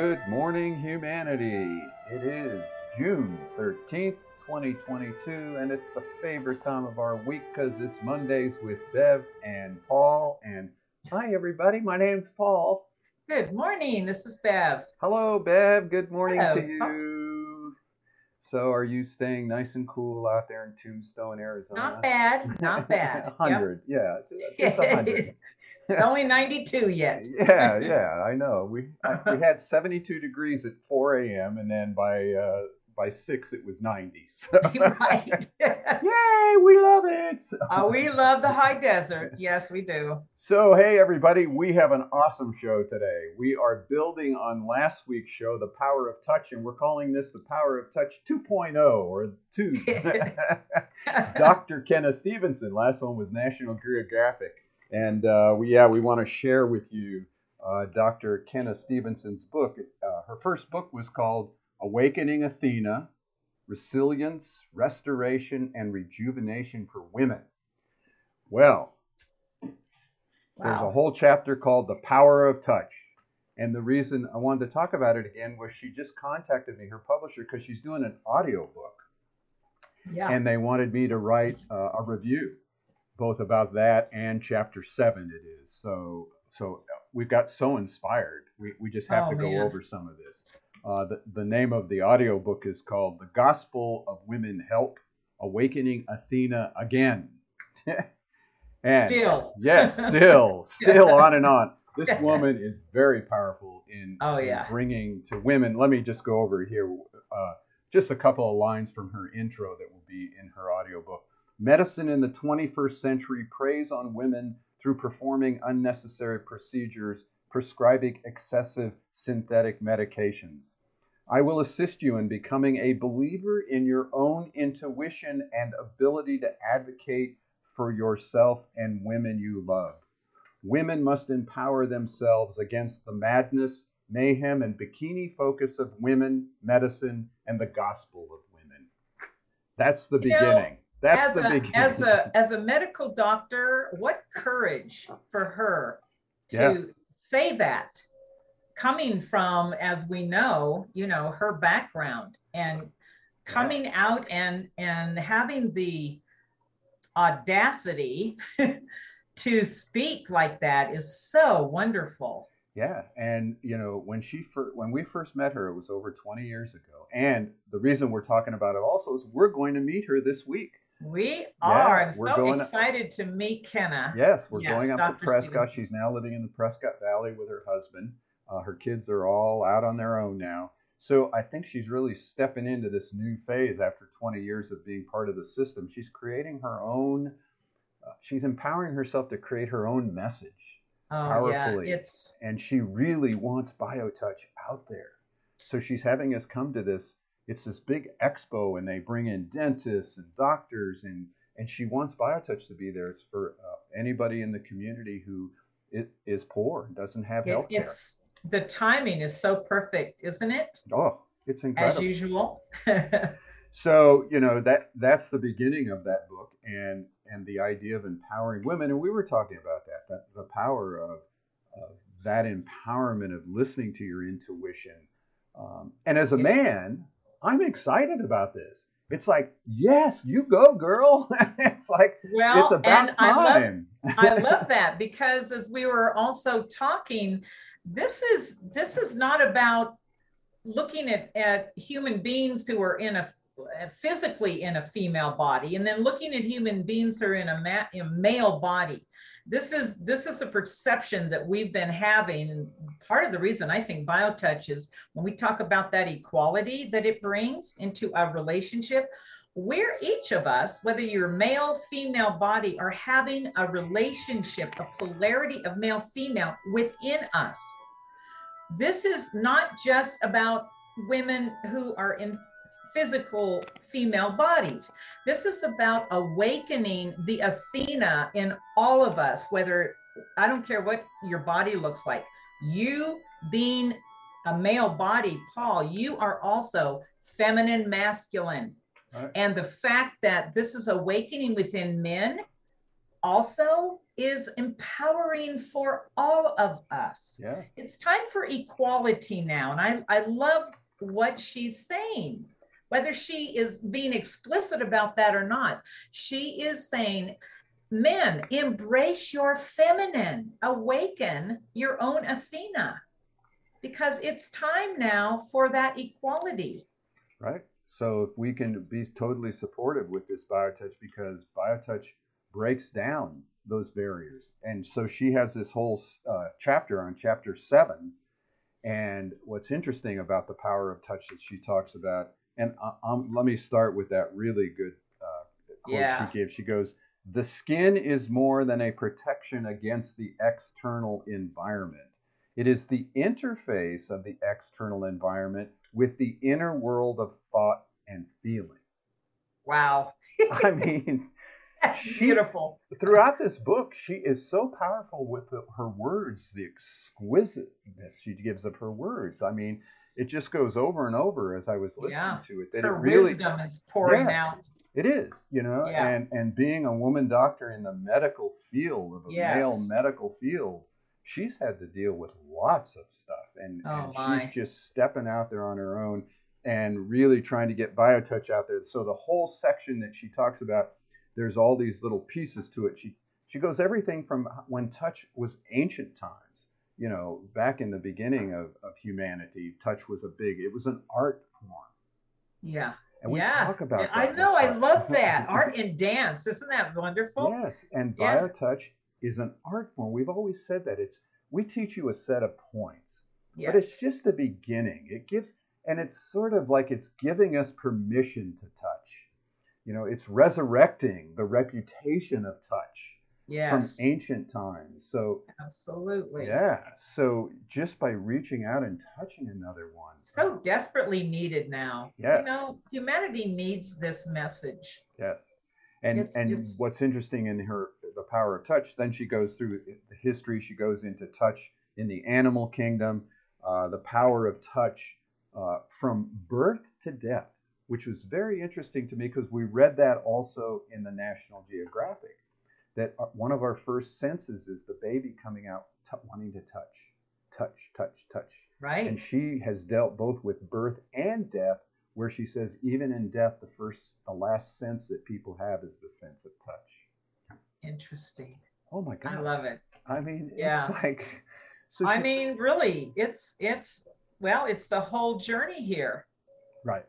Good morning, humanity. It is June 13th, 2022, and it's the favorite time of our week because it's Mondays with Bev and Paul. And hi, everybody. My name's Paul. Good morning. This is Bev. Hello, Bev. Good morning Hello. to you. So, are you staying nice and cool out there in Tombstone, Arizona? Not bad. Not bad. Yep. 100, yeah. Just 100. It's only 92 yet. yeah, yeah, I know. We we had 72 degrees at 4 a.m. and then by uh, by six it was 90. So, right. yay, we love it. oh, we love the high desert. Yes, we do. So hey everybody, we have an awesome show today. We are building on last week's show, The Power of Touch, and we're calling this The Power of Touch 2.0 or 2. Dr. Kenna Stephenson. Last one was National Geographic. And uh, we, yeah, we want to share with you uh, Dr. Kenna Stephenson's book. Uh, her first book was called Awakening Athena Resilience, Restoration, and Rejuvenation for Women. Well, there's a whole chapter called The Power of Touch. And the reason I wanted to talk about it again was she just contacted me, her publisher, because she's doing an audio book Yeah. and they wanted me to write uh, a review both about that and chapter seven it is. So so we've got so inspired. We, we just have Oh, to go man. over some of this. Uh, the, the name of the audio book is called the gospel of women help awakening athena again. And Still. yes still still on and on. This woman is very powerful in, Oh, in bringing to women. Let me just go over here uh, just a couple of lines from her intro that will be in her audiobook. Medicine in the 21st century preys on women through performing unnecessary procedures, prescribing excessive synthetic medications. I will assist you in becoming a believer in your own intuition and ability to advocate for yourself and women you love. Women must empower themselves against the madness, mayhem, and bikini focus of women, medicine, and the gospel of women. That's the You know, beginning. That's as the a beginning. as a as a medical doctor, what courage for her to Yeah. say that coming from as we know, you know, her background and coming out and and having the audacity to speak like that is so wonderful. Yeah, and you know when she fir- when we first met her, it was over 20 years ago. And the reason we're talking about it also is we're going to meet her this week. We are. I'm we're so excited to meet Kenna. Yes, we're Yes, going up Dr. to Prescott. She's now living in the Prescott Valley with her husband. Uh, her kids are all out on their own now. So I think she's really stepping into this new phase after 20 years of being part of the system. She's creating her own. Uh, she's empowering herself to create her own message. Oh yeah, powerfully. it's and she really wants BioTouch out there. So she's having us come to this. It's this big expo, and they bring in dentists and doctors, and and she wants BioTouch to be there. It's for uh, anybody in the community who is poor, doesn't have health care. it's the timing is so perfect, isn't it? Oh, it's incredible. As usual. So you know that that's the beginning of that book, and and the idea of empowering women, and we were talking about that, that the power of, of that empowerment of listening to your intuition. Um, and as a man, I'm excited about this. It's like, yes, you go, girl. it's like well, it's about and I love. I love that because as we were also talking, this is this is not about looking at, at human beings who are in a physically in a female body and then looking at human beings who are in a, ma- in a male body this is this is a perception that we've been having part of the reason i think biotouch is when we talk about that equality that it brings into a relationship we're each of us, whether you're male, female body, are having a relationship, a polarity of male, female within us. This is not just about women who are in physical female bodies. This is about awakening the Athena in all of us, whether I don't care what your body looks like. You being a male body, Paul, you are also feminine, masculine. Right. And the fact that this is awakening within men also is empowering for all of us. Yeah. It's time for equality now. And I, I love what she's saying, whether she is being explicit about that or not. She is saying, men, embrace your feminine, awaken your own Athena, because it's time now for that equality. Right. So if we can be totally supportive with this BioTouch, because BioTouch breaks down those barriers. And so she has this whole uh, chapter on chapter seven. And what's interesting about the power of touch that she talks about, and uh, um, let me start with that really good uh, quote Yeah. she gave. She goes, The skin is more than a protection against the external environment. It is the interface of the external environment with the inner world of thought and feeling. Wow. I mean, That's beautiful. throughout this book, she is so powerful with the, her words, the exquisiteness she gives of her words. I mean, it just goes over and over as I was listening Yeah. to it. That Her it really, wisdom is pouring Yeah. out. It is, you know, Yeah. and and being a woman doctor in the medical field of a Yes. male medical field, she's had to deal with lots of stuff, and, Oh, and my. she's just stepping out there on her own and really trying to get BioTouch out there. So the whole section that she talks about, there's all these little pieces to it. She she goes everything from when touch was ancient times, you know, back in the beginning of, of humanity, touch was a big, it was an art form. Yeah. And we yeah. talk about that I know. I love that. Art and dance. Isn't that wonderful? Yes, and Yeah. BioTouch is an art form. We've always said that it's we teach you a set of points, Yes. but it's just the beginning. It gives, and it's sort of like it's giving us permission to touch. You know, it's resurrecting the reputation of touch yes. from ancient times. So Absolutely. yeah, so just by reaching out and touching another one, So desperately needed now. Yeah. You know, humanity needs this message. Yes. And It's- and it's- what's interesting in her the power of touch, then she goes through the history. She goes into touch in the animal kingdom, uh, the power of touch uh, from birth to death, which was very interesting to me because we read that also in the National Geographic. That one of our first senses is the baby coming out t- wanting to touch, touch, touch, touch. Right. And she has dealt both with birth and death, where she says even in death, the first, the last sense that people have is the sense of touch. Interesting. Oh my God! I love it. I mean, Yeah. like. So I she- mean, really, it's it's well, it's the whole journey here. right?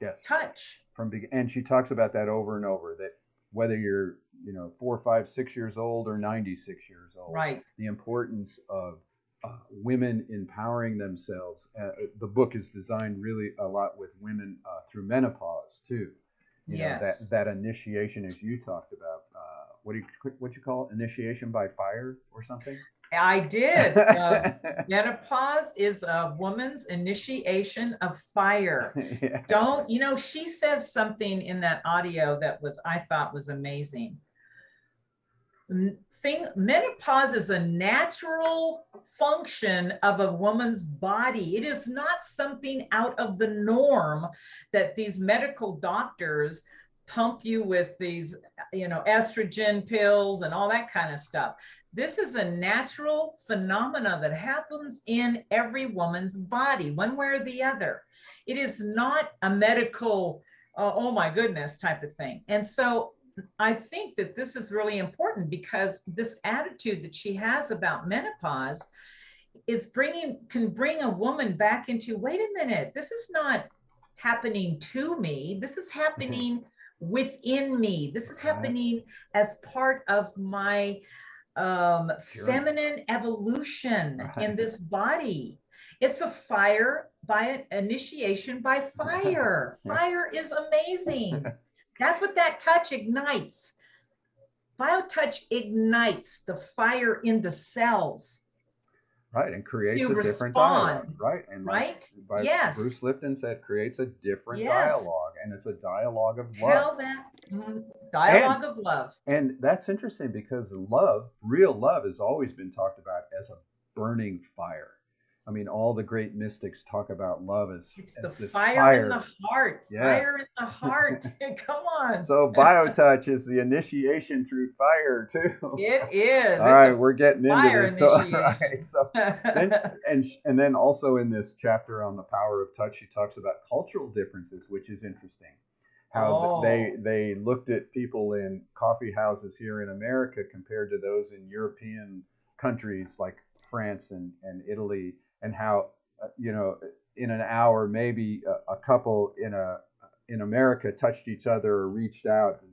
Yes. Touch. From and she talks about that over and over. That whether you're, you know, four, five, six years old or ninety-six years old, Right. the importance of uh, women empowering themselves. Uh, the book is designed really a lot with women uh, through menopause too. You know, Yes. that that initiation, as you talked about, uh, what do you what you call it? Initiation by fire or something? I did. Uh, menopause is a woman's initiation of fire. yeah. Don't, you know, she says something in that audio that was, I thought was amazing. Thing, menopause is a natural function of a woman's body. It is not something out of the norm that these medical doctors pump you with these, you know, estrogen pills and all that kind of stuff. This is a natural phenomena that happens in every woman's body, one way or the other. It is not a medical, uh, oh my goodness type of thing. And so I think that this is really important because this attitude that she has about menopause is bringing, can bring a woman back into wait a minute, this is not happening to me. This is happening within me. This is Right. happening as part of my um, Sure. feminine evolution in this body. It's a fire by initiation by fire. Fire is amazing. That's what that touch ignites. BioTouch ignites the fire in the cells, Right, and creates a different respond, dialogue. Right, and right? by Yes. Bruce Lipton said, creates a different Yes. dialogue, and it's a dialogue of Tell love. that mm, dialogue of love. And that's interesting because love, real love, has always been talked about as a burning fire. I mean, all the great mystics talk about love as It's as the this fire, in the heart. Yeah. Fire in the heart. Come on. So biotouch is the initiation through fire too. it is. All right, we're getting fire into this. So, initiation. right, so then, and and then also in this chapter on the power of touch, she talks about cultural differences, which is interesting. How th- oh. they Oh. they looked at people in coffee houses here in America compared to those in European countries like France and, and Italy, and how uh, you know in an hour maybe a, a couple in a in America touched each other or reached out and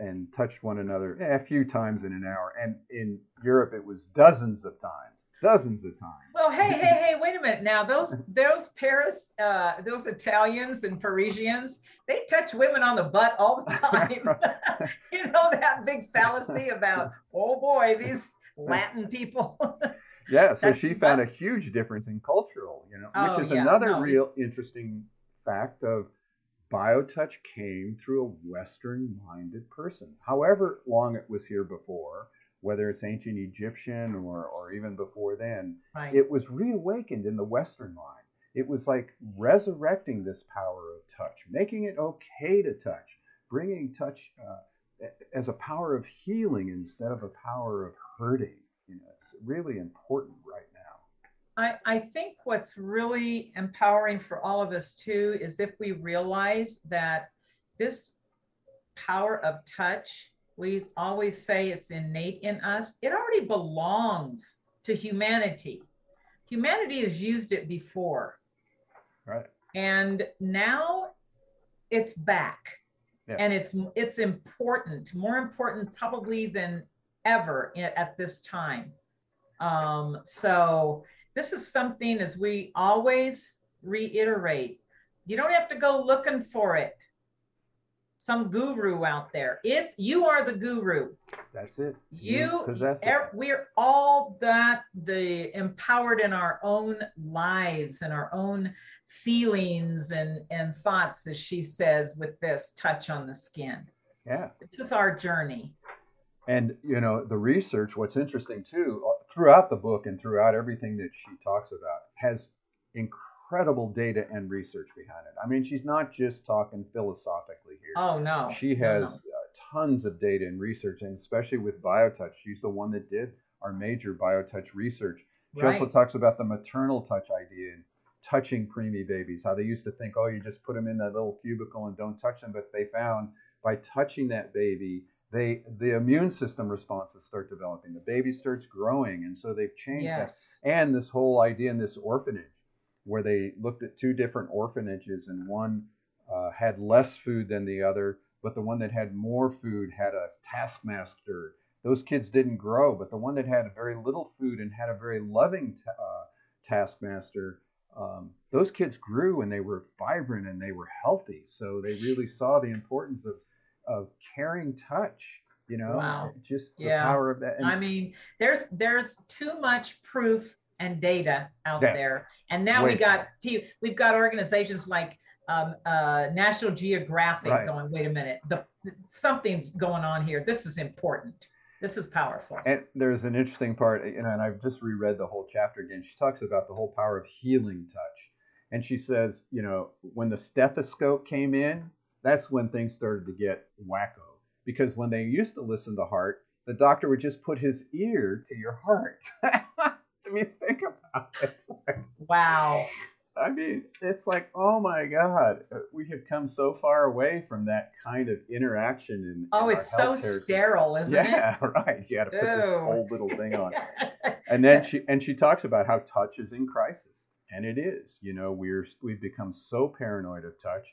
and touched one another a few times in an hour, and in Europe it was dozens of times, dozens of times. Well, hey, hey, hey, wait a minute. Now, those those Paris, uh, those Italians and Parisians, they touch women on the butt all the time. you know that big fallacy about, oh boy, these Latin people. Yeah, so That's she found a huge difference in cultural, you know, Oh, which is yeah, another no, real interesting fact of biotouch came through a Western-minded person. However long it was here before, whether it's ancient Egyptian or, or even before then, right. it was reawakened in the Western mind. It was like resurrecting this power of touch, making it okay to touch, bringing touch uh, as a power of healing instead of a power of hurting. You know, it's really important right now. I, I think what's really empowering for all of us too is if we realize that this power of touch, we always say it's innate in us, it already belongs to humanity. Humanity has used it before, Right. and now it's back. Yeah. And it's it's important, more important probably than ever at this time. Um, so this is something as we always reiterate you don't have to go looking for it some guru out there if you are the guru That's it. you it. er- we're all that the empowered in our own lives and our own feelings and and thoughts as she says with this touch on the skin Yeah. this is our journey And you know, the research, what's interesting too, uh, throughout the book and throughout everything that she talks about, has incredible data and research behind it. I mean, she's not just talking philosophically here. oh no she has no. Uh, tons of data and research, and especially with BioTouch. She's the one that did our major BioTouch research. She also talks about the maternal touch idea and touching preemie babies, how they used to think, oh, you just put them in that little cubicle and don't touch them. But they found by touching that baby, they the immune system responses start developing. The baby starts growing, and so they've changed that. Yes. And this whole idea in this orphanage where they looked at two different orphanages and one uh, had less food than the other but the one that had more food had a taskmaster. Those kids didn't grow but the one that had very little food and had a very loving ta- uh, taskmaster um, those kids grew and they were vibrant and they were healthy. So they really saw the importance of of caring touch you know Wow. just the Yeah. power of that and I mean, there's there's too much proof and data out Yeah. there, and now we got pe- we've got organizations like um, uh, National Geographic Right. going. Wait a minute, the something's going on here. This is important. This is powerful. And there's an interesting part, you know, and I've just reread the whole chapter again. She talks about the whole power of healing touch. And she says, you know, when the stethoscope came in, that's when things started to get wacko. Because when they used to listen to heart, the doctor would just put his ear to your heart. I mean, think about it. Like, Wow. I mean, it's like, oh my God, we have come so far away from that kind of interaction in. Oh, in it's so system. sterile, isn't it? yeah, right. You got to put this whole little thing on. And then she and she talks about how touch is in crisis, and it is. You know, we're we've become so paranoid of touch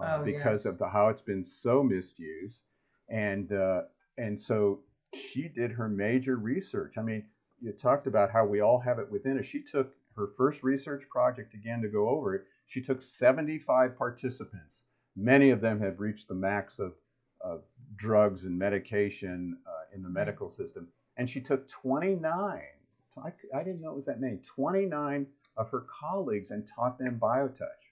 uh, Oh, because yes. of the how it's been so misused, and uh, and so she did her major research. I mean, you talked about how we all have it within us. She took her first research project again to go over it. She took 75 participants. Many of them have reached the max of, of drugs and medication uh, in the medical system. And she took 29, I, I didn't know it was that many, 29 of her colleagues and taught them biotouch.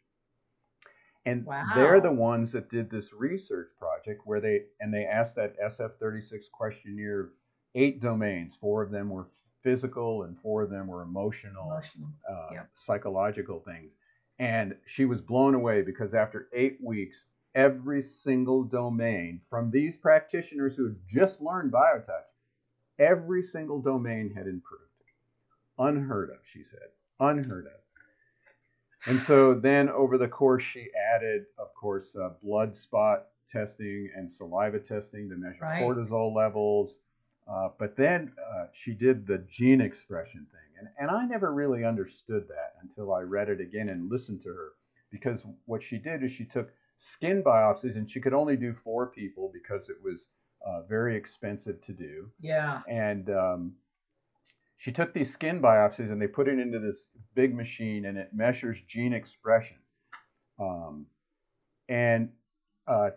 And they're the ones that did this research project where they, and they asked that SF36 questionnaire, eight domains, four of them were physical, and four of them were emotional, Emotional. uh, psychological things. And she was blown away because after eight weeks, every single domain from these practitioners who had just learned biotouch, every single domain had improved. Unheard of, she said. Unheard of. And so then over the course, she added, of course, uh, blood spot testing and saliva testing to measure Right. cortisol levels. Uh, but then uh, she did the gene expression thing. And, and I never really understood that until I read it again and listened to her. Because what she did is she took skin biopsies, and she could only do four people because it was uh, very expensive to do Yeah. and um, she took these skin biopsies and they put it into this big machine and it measures gene expression. Um, and uh,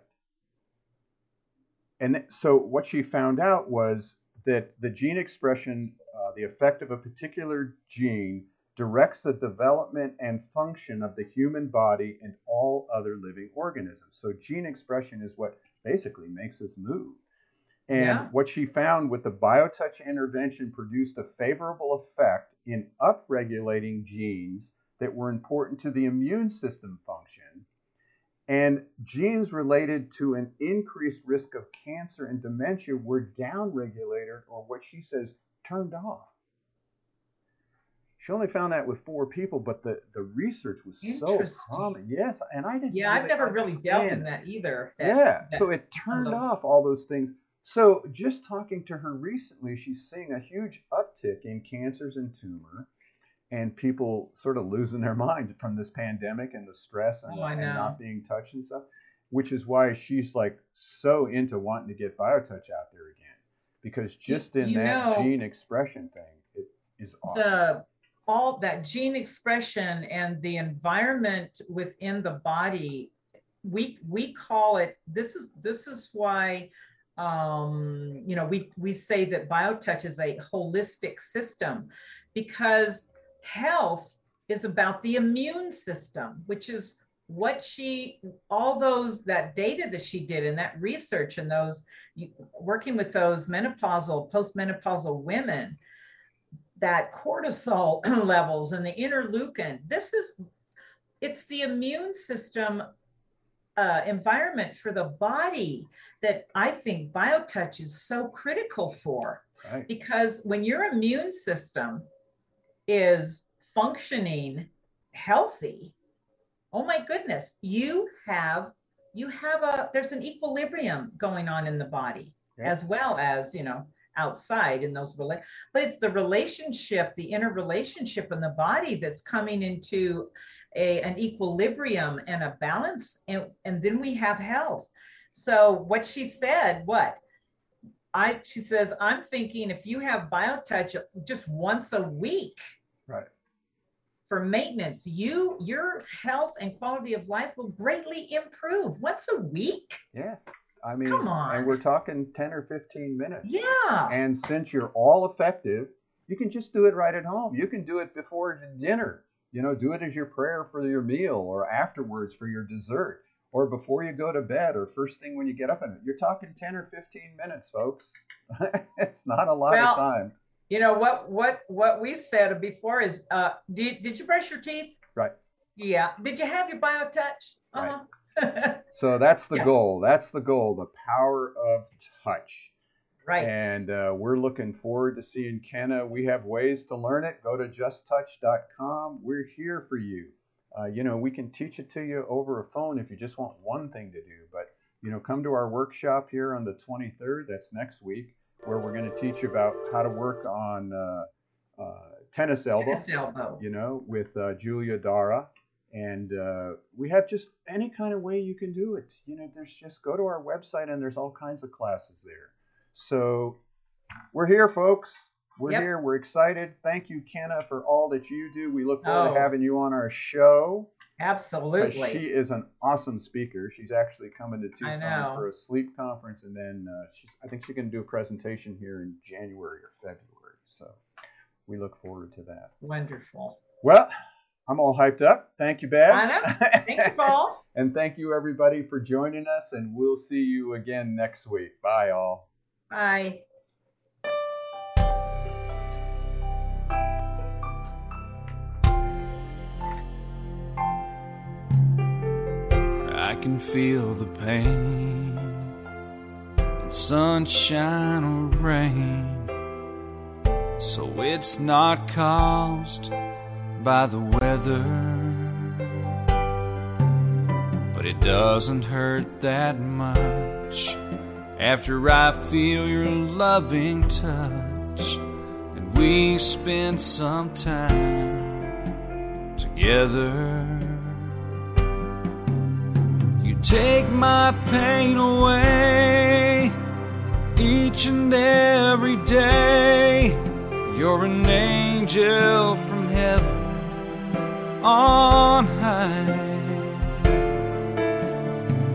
and so what she found out was that the gene expression uh, the effect of a particular gene directs the development and function of the human body and all other living organisms. So gene expression is what basically makes us move and Yeah. what she found with the BioTouch intervention produced a favorable effect in upregulating genes that were important to the immune system function and genes related to an increased risk of cancer and dementia were downregulated or what she says turned off. She only found that with four people, but the, the research was so Interesting. Yes, and I didn't. Yeah, I've never really dealt in that either. that- yeah, that- so it turned off all those things. So just talking to her recently, she's seeing a huge uptick in cancers and tumor, and people sort of losing their minds from this pandemic and the stress and, Oh, and not being touched and stuff. Which is why she's like so into wanting to get BioTouch out there again, because just in you that know- gene expression thing, it is awesome. the all that gene expression and the environment within the body we we call it this is this is why um you know we we say that biotouch is a holistic system because health is about the immune system which is what she all those that data that she did and that research and those working with those menopausal postmenopausal women that cortisol levels and the interleukin this is it's the immune system uh, environment for the body that i think biotouch is so critical for right. because when your immune system is functioning healthy oh my goodness you have you have a there's an equilibrium going on in the body Yeah. as well as you know outside in those but it's the relationship the interrelationship in the body that's coming into a an equilibrium and a balance and and then we have health so what she said what I she says I'm thinking if you have biotouch just once a week Right. for maintenance you your health and quality of life will greatly improve once a week Yeah. I mean, Come on. and we're talking 10 or 15 minutes. yeah And since you're all effective, you can just do it right at home. You can do it before dinner. You know, do it as your prayer for your meal or afterwards for your dessert or before you go to bed or first thing when you get up in it. You're talking 10 or 15 minutes, folks. it's not a lot Well, of time. you know what what what we said before is uh did, did you brush your teeth Right. yeah did you have your biotouch Right. uh-huh So that's the Yeah. goal. That's the goal, the power of touch. right And uh, we're looking forward to seeing Kenna. We have ways to learn it. Go to justtouch.com. We're here for you. Uh, you know, we can teach it to you over a phone if you just want one thing to do. But, you know, come to our workshop here on the 23rd. That's next week, where we're going to teach you about how to work on uh, uh, tennis elbow Tennis elbow you know, with uh, Julia Dara. And uh, we have just any kind of way you can do it. You know, there's just go to our website and there's all kinds of classes there. So we're here, folks. We're Yep. here. We're excited. Thank you, Kenna, for all that you do. We look forward Oh. to having you on our show. absolutely She is an awesome speaker. She's actually coming to Tucson for a sleep conference, and then uh, she's, I think she's going to do a presentation here in January or February. So we look forward to that. wonderful Well, I'm all hyped up. Thank you, Beth. I know. thank you paul and thank you, everybody, for joining us. And we'll see you again next week. Bye, all. bye can feel the pain in sunshine or rain. So it's not caused by the weather, but it doesn't hurt that much after I feel your loving touch and we spend some time together. Take my pain away each and every day. You're an angel from heaven on high.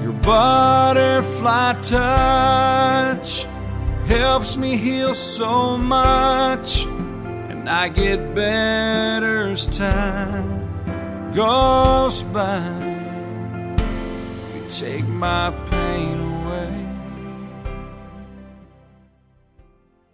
Your butterfly touch helps me heal so much, and I get better as time goes by. Take my pain